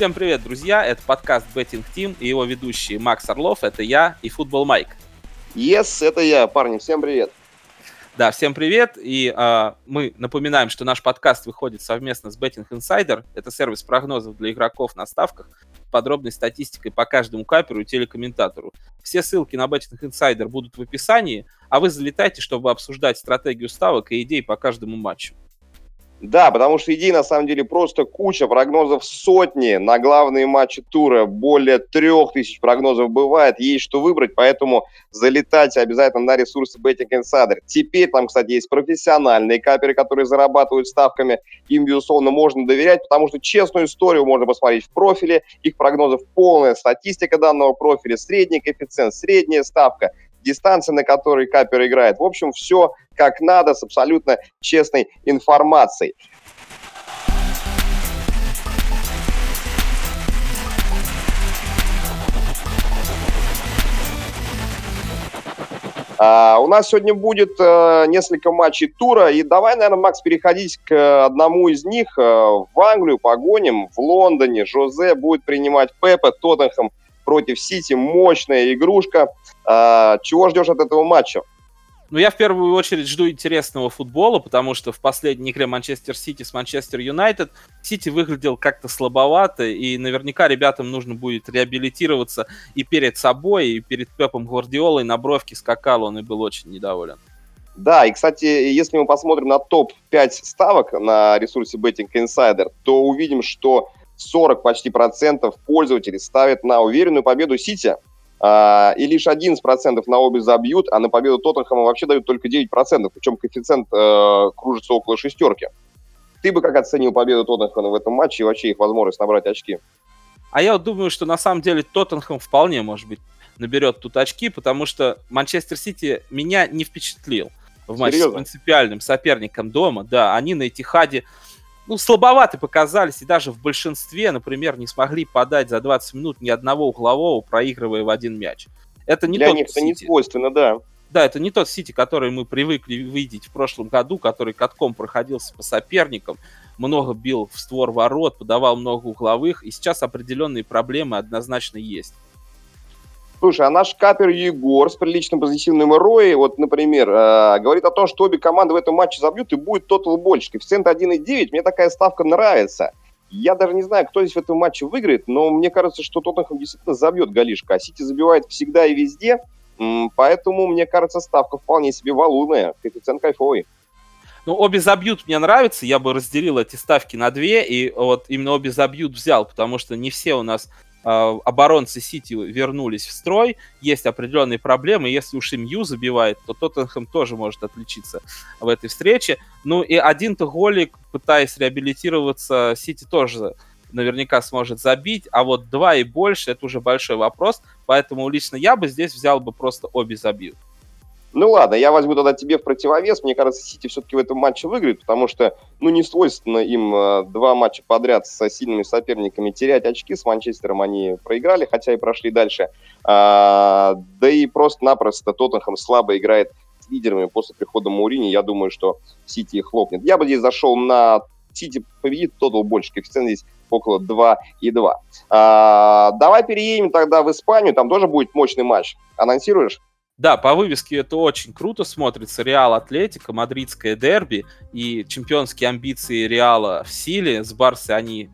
Всем привет, друзья! Это подкаст Betting Team и его ведущий Макс Орлов. Это я и Футбол Майк. Yes, это я, парни. Всем привет. Да, всем привет. И э, мы напоминаем, что наш подкаст выходит совместно с Betting Insider. Это сервис прогнозов для игроков на ставках подробной статистикой по каждому каперу и телекомментатору. Все ссылки на Betting Insider будут в описании, а вы залетайте, чтобы обсуждать стратегию ставок и идеи по каждому матчу. Да, потому что идей на самом деле просто куча, прогнозов сотни на главные матчи тура, более трех тысяч прогнозов бывает, есть что выбрать, поэтому залетайте обязательно на ресурсы Betting Insider. Теперь там, кстати, есть профессиональные каперы, которые зарабатывают ставками, им, безусловно, можно доверять, потому что честную историю можно посмотреть в профиле, их прогнозов полная статистика данного профиля, средний коэффициент, средняя ставка, дистанция, на которой капер играет. В общем, все как надо, с абсолютно честной информацией. Uh, у нас сегодня будет uh, несколько матчей тура, и давай, наверное, Макс, переходить к одному из них. Uh, в Англию погоним, в Лондоне Жозе будет принимать Пепе, Тоттенхэм против Сити, мощная игрушка. Чего ждешь от этого матча? Ну, я в первую очередь жду интересного футбола, потому что в последней игре Манчестер Сити с Манчестер Юнайтед Сити выглядел как-то слабовато, и наверняка ребятам нужно будет реабилитироваться и перед собой, и перед Пепом Гвардиолой на бровке скакал он и был очень недоволен. Да, и, кстати, если мы посмотрим на топ-5 ставок на ресурсе Betting Insider, то увидим, что 40 почти процентов пользователей ставят на уверенную победу Сити – а, и лишь 11% на обе забьют, а на победу Тоттенхэма вообще дают только 9%, причем коэффициент э, кружится около шестерки. Ты бы как оценил победу Тоттенхэма в этом матче и вообще их возможность набрать очки? А я вот думаю, что на самом деле Тоттенхэм вполне, может быть, наберет тут очки, потому что Манчестер Сити меня не впечатлил в матче Серьезно? с принципиальным соперником дома. Да, они на Этихаде ну, слабоваты показались, и даже в большинстве, например, не смогли подать за 20 минут ни одного углового, проигрывая в один мяч. Это не Для тот них это не свойственно, да. Да, это не тот Сити, который мы привыкли видеть в прошлом году, который катком проходился по соперникам, много бил в створ ворот, подавал много угловых, и сейчас определенные проблемы однозначно есть. Слушай, а наш капер Егор с приличным позитивным роей, вот, например, э, говорит о том, что обе команды в этом матче забьют и будет тотал больше. Коэффициент 1,9, мне такая ставка нравится. Я даже не знаю, кто здесь в этом матче выиграет, но мне кажется, что Тоттенхэм действительно забьет голишко, а Сити забивает всегда и везде, поэтому, мне кажется, ставка вполне себе валунная, коэффициент кайфовый. Ну, обе забьют мне нравится, я бы разделил эти ставки на две, и вот именно обе забьют взял, потому что не все у нас оборонцы Сити вернулись в строй, есть определенные проблемы, если уж Имью забивает, то Тоттенхэм тоже может отличиться в этой встрече. Ну и один-то голик, пытаясь реабилитироваться, Сити тоже наверняка сможет забить, а вот два и больше, это уже большой вопрос, поэтому лично я бы здесь взял бы просто обе забьют. Ну ладно, я возьму тогда тебе в противовес. Мне кажется, Сити все-таки в этом матче выиграет, потому что, ну, не свойственно им э, два матча подряд со сильными соперниками терять очки. С Манчестером они проиграли, хотя и прошли дальше. А, да и просто-напросто Тоттенхэм слабо играет с лидерами после прихода Маурини. Я думаю, что Сити их хлопнет. Я бы здесь зашел на Сити победит, тотал больше. Коэффициент здесь около 2,2. А, давай переедем тогда в Испанию, там тоже будет мощный матч. Анонсируешь? Да, по вывеске это очень круто смотрится. Реал Атлетика, мадридское дерби и чемпионские амбиции Реала в силе. С Барсой они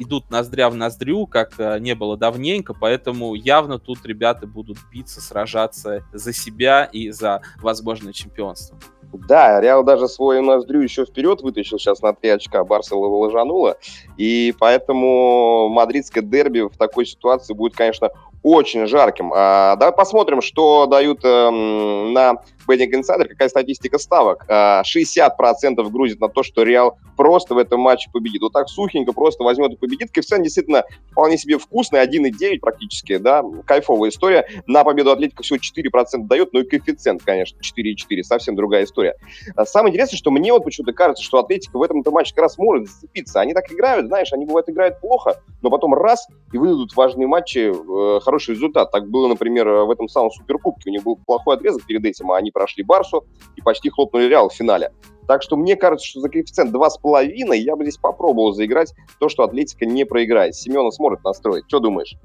идут ноздря в ноздрю, как э, не было давненько, поэтому явно тут ребята будут биться, сражаться за себя и за возможное чемпионство. Да, Реал даже свой ноздрю еще вперед вытащил сейчас на три очка, Барса ложанула, и поэтому мадридское дерби в такой ситуации будет, конечно, очень жарким. А, давай посмотрим, что дают э, на Betting Insider, какая статистика ставок. А, 60% грузит на то, что Реал просто в этом матче победит. Вот так сухенько просто возьмет и победит. Коэффициент действительно вполне себе вкусный, 1,9 практически, да, кайфовая история. На победу Атлетика всего 4% дает, ну и коэффициент, конечно, 4,4, совсем другая история. А, самое интересное, что мне вот почему-то кажется, что Атлетика в этом матче как раз может зацепиться. Они так играют, знаешь, они бывает играют плохо, но потом раз и выдадут важные матчи, э, хороший результат. Так было, например, в этом самом Суперкубке. У них был плохой отрезок перед этим, а они прошли Барсу и почти хлопнули Реал в финале. Так что мне кажется, что за коэффициент 2,5 я бы здесь попробовал заиграть то, что Атлетика не проиграет. Семена сможет настроить. Что думаешь?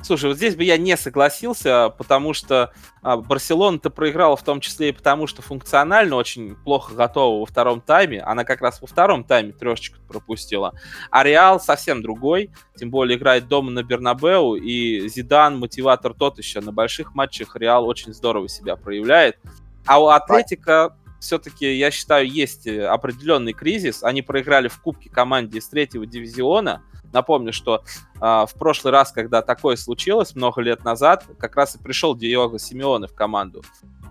Слушай, вот здесь бы я не согласился, потому что а, Барселона-то проиграла в том числе и потому, что функционально очень плохо готова во втором тайме. Она как раз во втором тайме трешечку пропустила. А Реал совсем другой, тем более играет дома на Бернабеу, и Зидан, мотиватор тот еще, на больших матчах Реал очень здорово себя проявляет. А у Атлетика все-таки, я считаю, есть э, определенный кризис. Они проиграли в Кубке команде из третьего дивизиона, Напомню, что э, в прошлый раз, когда такое случилось, много лет назад, как раз и пришел Диого Симеоне в команду.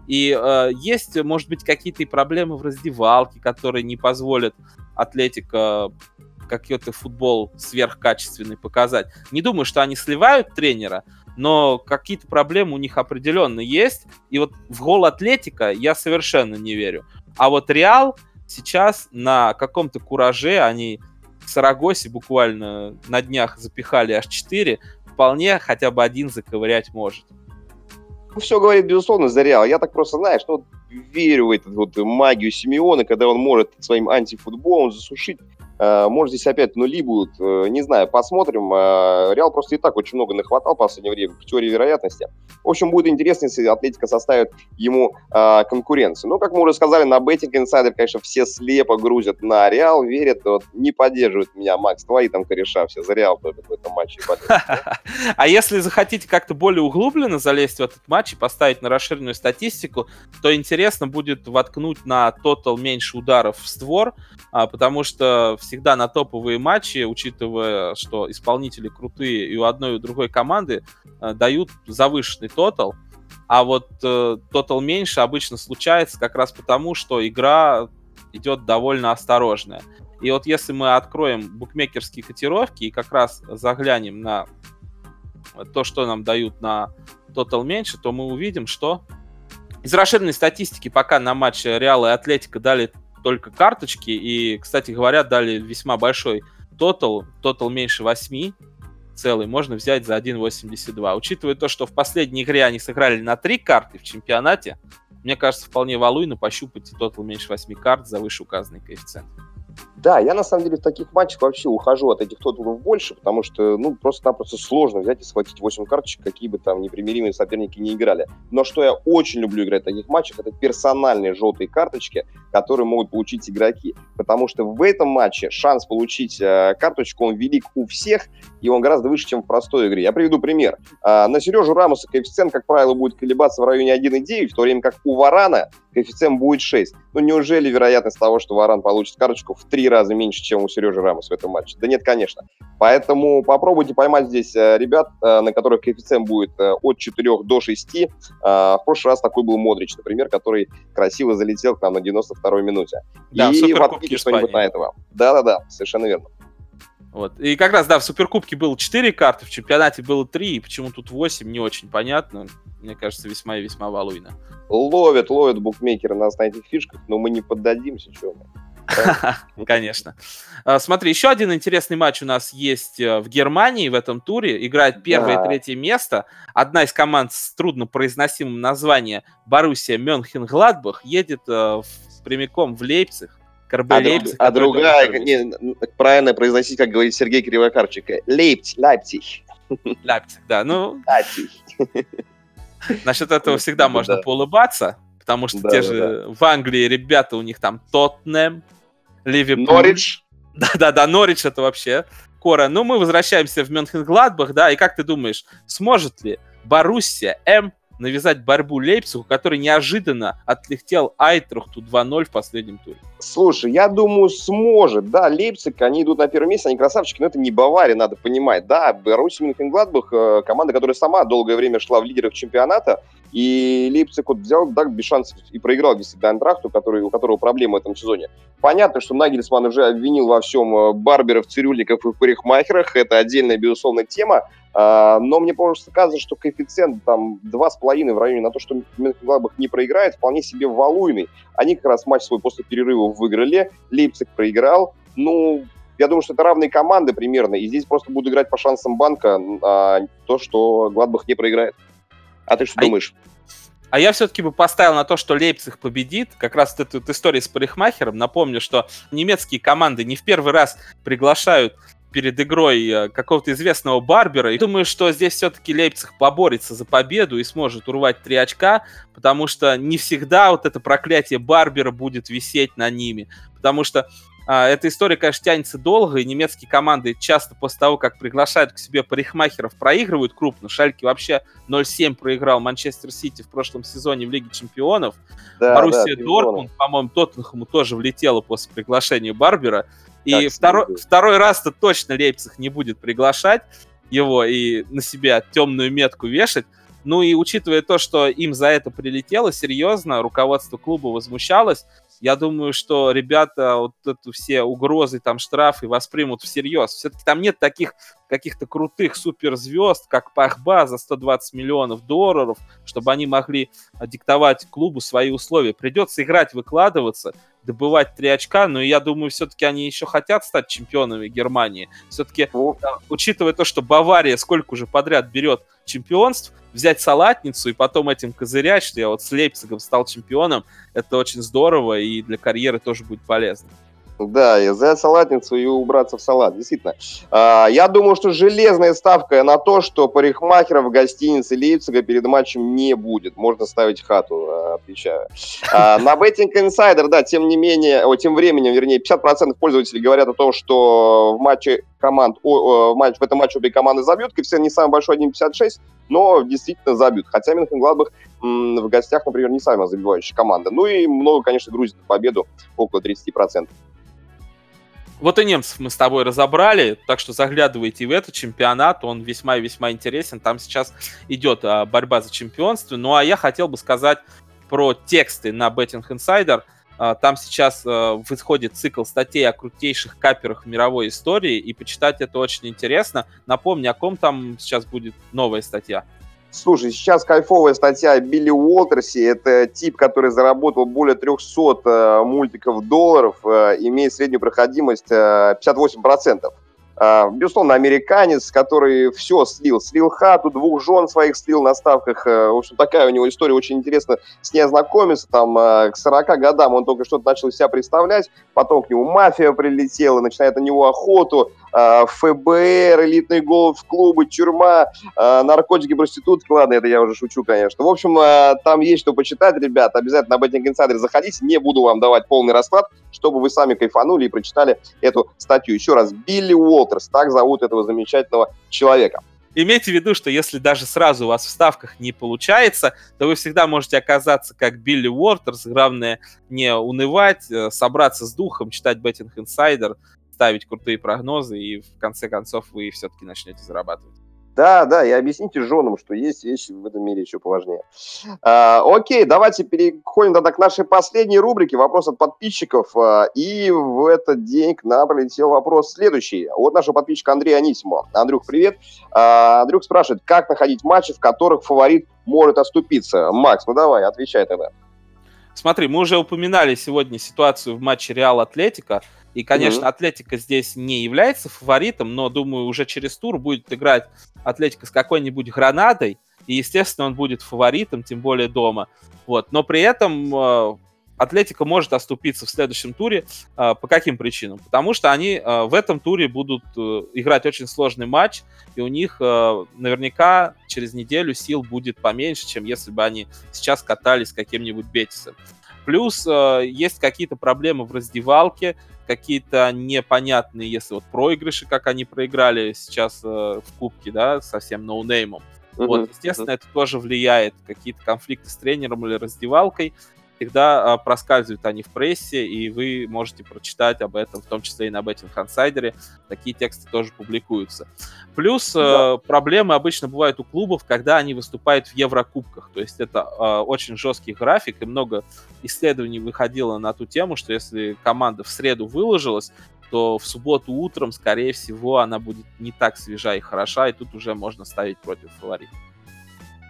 И э, есть, может быть, какие-то проблемы в раздевалке, которые не позволят Атлетика какой-то футбол сверхкачественный показать. Не думаю, что они сливают тренера, но какие-то проблемы у них определенно есть. И вот в гол Атлетика я совершенно не верю. А вот Реал сейчас на каком-то кураже, они Сарагосе буквально на днях запихали аж 4, вполне хотя бы один заковырять может. Ну, все говорит, безусловно, за Реал. Я так просто, знаешь, ну, верю в эту вот магию Симеона, когда он может своим антифутболом засушить может, здесь опять нули будут, э, не знаю, посмотрим. Э, Реал просто и так очень много нахватал в последнее время в теории вероятности. В общем, будет интересно, если Атлетика составит ему конкуренцию. Ну, как мы уже сказали, на Betting Insider, конечно, все слепо грузят на Реал, верят, вот, не поддерживают меня, Макс, твои там кореша все за Реал только в этом матче. А если захотите как-то более углубленно залезть в этот матч и поставить на расширенную статистику, то интересно будет воткнуть на тотал меньше ударов в створ, а, потому что всегда на топовые матчи, учитывая, что исполнители крутые и у одной и у другой команды э, дают завышенный тотал, а вот э, тотал меньше обычно случается как раз потому, что игра идет довольно осторожная. И вот если мы откроем букмекерские котировки и как раз заглянем на то, что нам дают на тотал меньше, то мы увидим, что из расширенной статистики пока на матч Реала и Атлетика дали только карточки. И, кстати говоря, дали весьма большой тотал. Тотал меньше 8 целый можно взять за 1.82. Учитывая то, что в последней игре они сыграли на 3 карты в чемпионате, мне кажется, вполне валуйно пощупать тотал меньше 8 карт за вышеуказанный коэффициент. Да, я на самом деле в таких матчах вообще ухожу от этих тоталов больше, потому что, ну, просто-напросто сложно взять и схватить 8 карточек, какие бы там непримиримые соперники не играли. Но что я очень люблю играть в таких матчах, это персональные желтые карточки, которые могут получить игроки. Потому что в этом матче шанс получить э, карточку, он велик у всех, и он гораздо выше, чем в простой игре. Я приведу пример. Э, на Сережу Рамоса коэффициент, как правило, будет колебаться в районе 1,9, в то время как у Варана коэффициент будет 6. Ну, неужели вероятность того, что Варан получит карточку в три раза меньше, чем у Сережи Рамос в этом матче? Да нет, конечно. Поэтому попробуйте поймать здесь э, ребят, э, на которых коэффициент будет э, от 4 до 6. В прошлый раз такой был Модрич, например, который красиво залетел к нам на 92-й минуте. Да, И в ответе что-нибудь на этого. Да-да-да, совершенно верно. Вот. И как раз, да, в Суперкубке было 4 карты, в чемпионате было 3, и почему тут 8, не очень понятно. Мне кажется, весьма и весьма валуйно. Ловят, ловят букмекеры нас на этих фишках, но мы не поддадимся, что мы. Конечно. А, смотри, еще один интересный матч у нас есть э, в Германии в этом туре. Играет первое и третье место. Одна из команд с труднопроизносимым названием Боруссия Мюнхен-Гладбах едет э, прямиком в Лейпциг КРБ а. А другая, не, правильно произносить, как говорит Сергей Кривокарчик, Лейпциг, Лейпциг. Лейпциг, да, ну... Лейпциг. Насчет этого всегда можно поулыбаться, потому что те же в Англии ребята, у них там Тоттенем, Ливерпуль. Норридж. Да-да-да, Норридж это вообще кора. Ну, мы возвращаемся в Мюнхен-Гладбах, да, и как ты думаешь, сможет ли Боруссия М навязать борьбу Лейпцигу, который неожиданно отлетел Айтрухту 2-0 в последнем туре? Слушай, я думаю, сможет. Да, Лейпциг, они идут на первом месте, они красавчики, но это не Бавария, надо понимать. Да, Боруссия Мюнхен-Гладбах, э, команда, которая сама долгое время шла в лидерах чемпионата, и Лейпциг вот взял, да, без шансов и проиграл действительно Антрахту, который, у которого проблемы в этом сезоне. Понятно, что Нагельсман уже обвинил во всем э, Барберов, Цирюльников и парикмахерах. Это отдельная, безусловно, тема. А, но мне просто кажется, что коэффициент там 2,5 в районе на то, что Мönchengladbach не проиграет, вполне себе валуйный. Они как раз матч свой после перерыва выиграли, Лейпциг проиграл. Ну, я думаю, что это равные команды примерно, и здесь просто будут играть по шансам банка а, то, что Гладбах не проиграет. А ты что а думаешь? А я все-таки бы поставил на то, что Лейпциг победит. Как раз эту, эту историю с парикмахером. Напомню, что немецкие команды не в первый раз приглашают перед игрой э, какого-то известного Барбера. И думаю, что здесь все-таки Лейпциг поборется за победу и сможет урвать три очка, потому что не всегда вот это проклятие Барбера будет висеть на ними. Потому что а, эта история, конечно, тянется долго, и немецкие команды часто после того, как приглашают к себе парикмахеров, проигрывают крупно. Шальки вообще 0-7 проиграл Манчестер Сити в прошлом сезоне в Лиге Чемпионов. Да, Боруссия да, Дортмунд, по-моему, Тоттенхэму тоже влетела после приглашения Барбера. И второй, второй раз-то точно Лейпциг не будет приглашать его и на себя темную метку вешать. Ну и учитывая то, что им за это прилетело, серьезно, руководство клуба возмущалось, я думаю, что ребята вот эту все угрозы, там, штрафы воспримут всерьез. Все-таки там нет таких каких-то крутых суперзвезд, как Пахба за 120 миллионов долларов, чтобы они могли диктовать клубу свои условия. Придется играть, выкладываться, добывать три очка, но я думаю, все-таки они еще хотят стать чемпионами Германии. Все-таки, учитывая то, что Бавария сколько уже подряд берет чемпионств, взять салатницу и потом этим козырять, что я вот с Лейпцигом стал чемпионом, это очень здорово и для карьеры тоже будет полезно. Да, и взять салатницу и убраться в салат, действительно. А, я думаю, что железная ставка на то, что парикмахера в гостинице Лейпцига перед матчем не будет. Можно ставить хату, а, отвечаю. А, на Betting Insider, да, тем не менее, о, тем временем, вернее, 50% пользователей говорят о том, что в матче команд, о, о, в, матч, в этом матче обе команды забьют. Коэффициент не самый большой, 1.56, но действительно забьют. Хотя Мюнхен Гладбах в гостях, например, не самая забивающая команда. Ну и много, конечно, грузит на победу, около 30%. Вот и немцев мы с тобой разобрали, так что заглядывайте в этот чемпионат, он весьма и весьма интересен. Там сейчас идет а, борьба за чемпионство. Ну а я хотел бы сказать про тексты на Betting Insider. А, там сейчас а, выходит цикл статей о крутейших каперах мировой истории, и почитать это очень интересно. Напомню, о ком там сейчас будет новая статья. Слушай, сейчас кайфовая статья о Билли Уолтерсе. Это тип, который заработал более 300 э, мультиков долларов, э, имеет среднюю проходимость э, 58%. Uh, безусловно, американец, который все слил. Слил хату, двух жен своих слил на ставках. В общем, такая у него история, очень интересно с ней ознакомиться. Там к 40 годам он только что-то начал себя представлять, потом к нему мафия прилетела, начинает на него охоту. ФБР, элитные голф-клубы, тюрьма, наркотики, проститутки. Ладно, это я уже шучу, конечно. В общем, там есть что почитать, ребят. Обязательно на Betting Insider заходите. Не буду вам давать полный расклад, чтобы вы сами кайфанули и прочитали эту статью. Еще раз, Билли Уолтерс, так зовут этого замечательного человека. Имейте в виду, что если даже сразу у вас в ставках не получается, то вы всегда можете оказаться как Билли Уортерс. Главное не унывать, э, собраться с духом, читать Betting Insider, ставить крутые прогнозы, и в конце концов вы все-таки начнете зарабатывать. Да, да, и объясните женам, что есть вещи в этом мире еще поважнее. А, окей, давайте переходим тогда к нашей последней рубрике «Вопрос от подписчиков». А, и в этот день к нам прилетел вопрос следующий. От нашего подписчика Андрея Анисимова. Андрюх, привет. А, Андрюх спрашивает, как находить матчи, в которых фаворит может оступиться? Макс, ну давай, отвечай тогда. Смотри, мы уже упоминали сегодня ситуацию в матче Реал Атлетика. И, конечно, mm-hmm. Атлетика здесь не является фаворитом, но, думаю, уже через тур будет играть Атлетика с какой-нибудь Гранадой, и, естественно, он будет фаворитом, тем более дома. Вот. Но при этом э, Атлетика может оступиться в следующем туре. Э, по каким причинам? Потому что они э, в этом туре будут э, играть очень сложный матч, и у них э, наверняка через неделю сил будет поменьше, чем если бы они сейчас катались с каким-нибудь Бетисом. Плюс э, есть какие-то проблемы в раздевалке, какие-то непонятные, если вот проигрыши, как они проиграли сейчас э, в Кубке, да, совсем ноунеймом. Вот, естественно, это тоже влияет, какие-то конфликты с тренером или раздевалкой всегда а, проскальзывают они в прессе, и вы можете прочитать об этом, в том числе и на Betting Insider. Такие тексты тоже публикуются. Плюс да. э, проблемы обычно бывают у клубов, когда они выступают в Еврокубках. То есть это э, очень жесткий график, и много исследований выходило на ту тему, что если команда в среду выложилась, то в субботу утром, скорее всего, она будет не так свежа и хороша, и тут уже можно ставить против фаворита.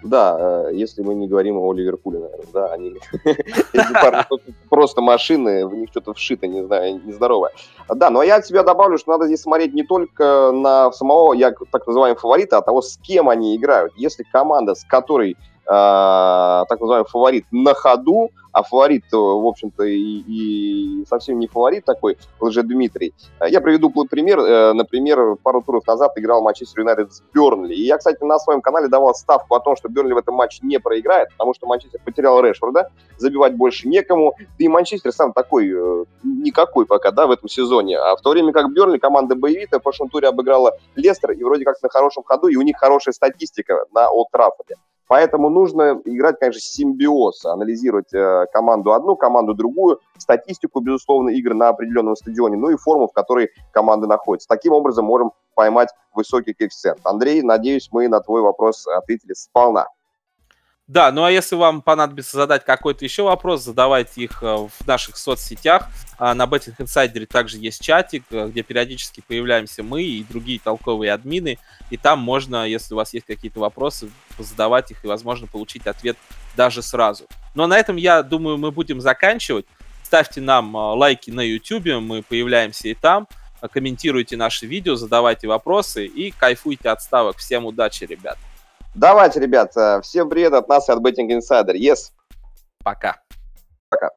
Да, э, если мы не говорим о Ливерпуле, наверное, да, они просто машины, в них что-то вшито, не знаю, нездоровое. Да, но я от себя добавлю, что надо здесь смотреть не только на самого, я так называемого фаворита, а того, с кем они играют. Если команда, с которой так называемый фаворит на ходу, а фаворит, э, в общем-то, и, и совсем не фаворит такой, Лже-Дмитрий. Я приведу пример. Э, например, пару туров назад играл Манчестер Юнайтед с Бернли. И я, кстати, на своем канале давал ставку о том, что Бернли в этом матче не проиграет, потому что Манчестер потерял Решфорда, забивать больше некому. Да и Манчестер сам такой, э, никакой пока, да, в этом сезоне. А в то время как Бернли, команда боевитая, в прошлом туре обыграла Лестер, и вроде как на хорошем ходу, и у них хорошая статистика на Олд Траффорде. Поэтому нужно играть, конечно, симбиоз, анализировать э, команду одну, команду другую, статистику, безусловно, игр на определенном стадионе, ну и форму, в которой команды находятся. Таким образом можем поймать высокий коэффициент. Андрей, надеюсь, мы на твой вопрос ответили сполна. Да, ну а если вам понадобится задать какой-то еще вопрос, задавайте их э, в наших соцсетях. А, на Betting Insider также есть чатик, э, где периодически появляемся мы и другие толковые админы. И там можно, если у вас есть какие-то вопросы, задавать их и, возможно, получить ответ даже сразу. Но ну, а на этом, я думаю, мы будем заканчивать. Ставьте нам э, лайки на YouTube, мы появляемся и там. Комментируйте наши видео, задавайте вопросы и кайфуйте от ставок. Всем удачи, ребят! Давайте, ребят, всем привет от нас и от Betting Insider. Yes. Пока. Пока.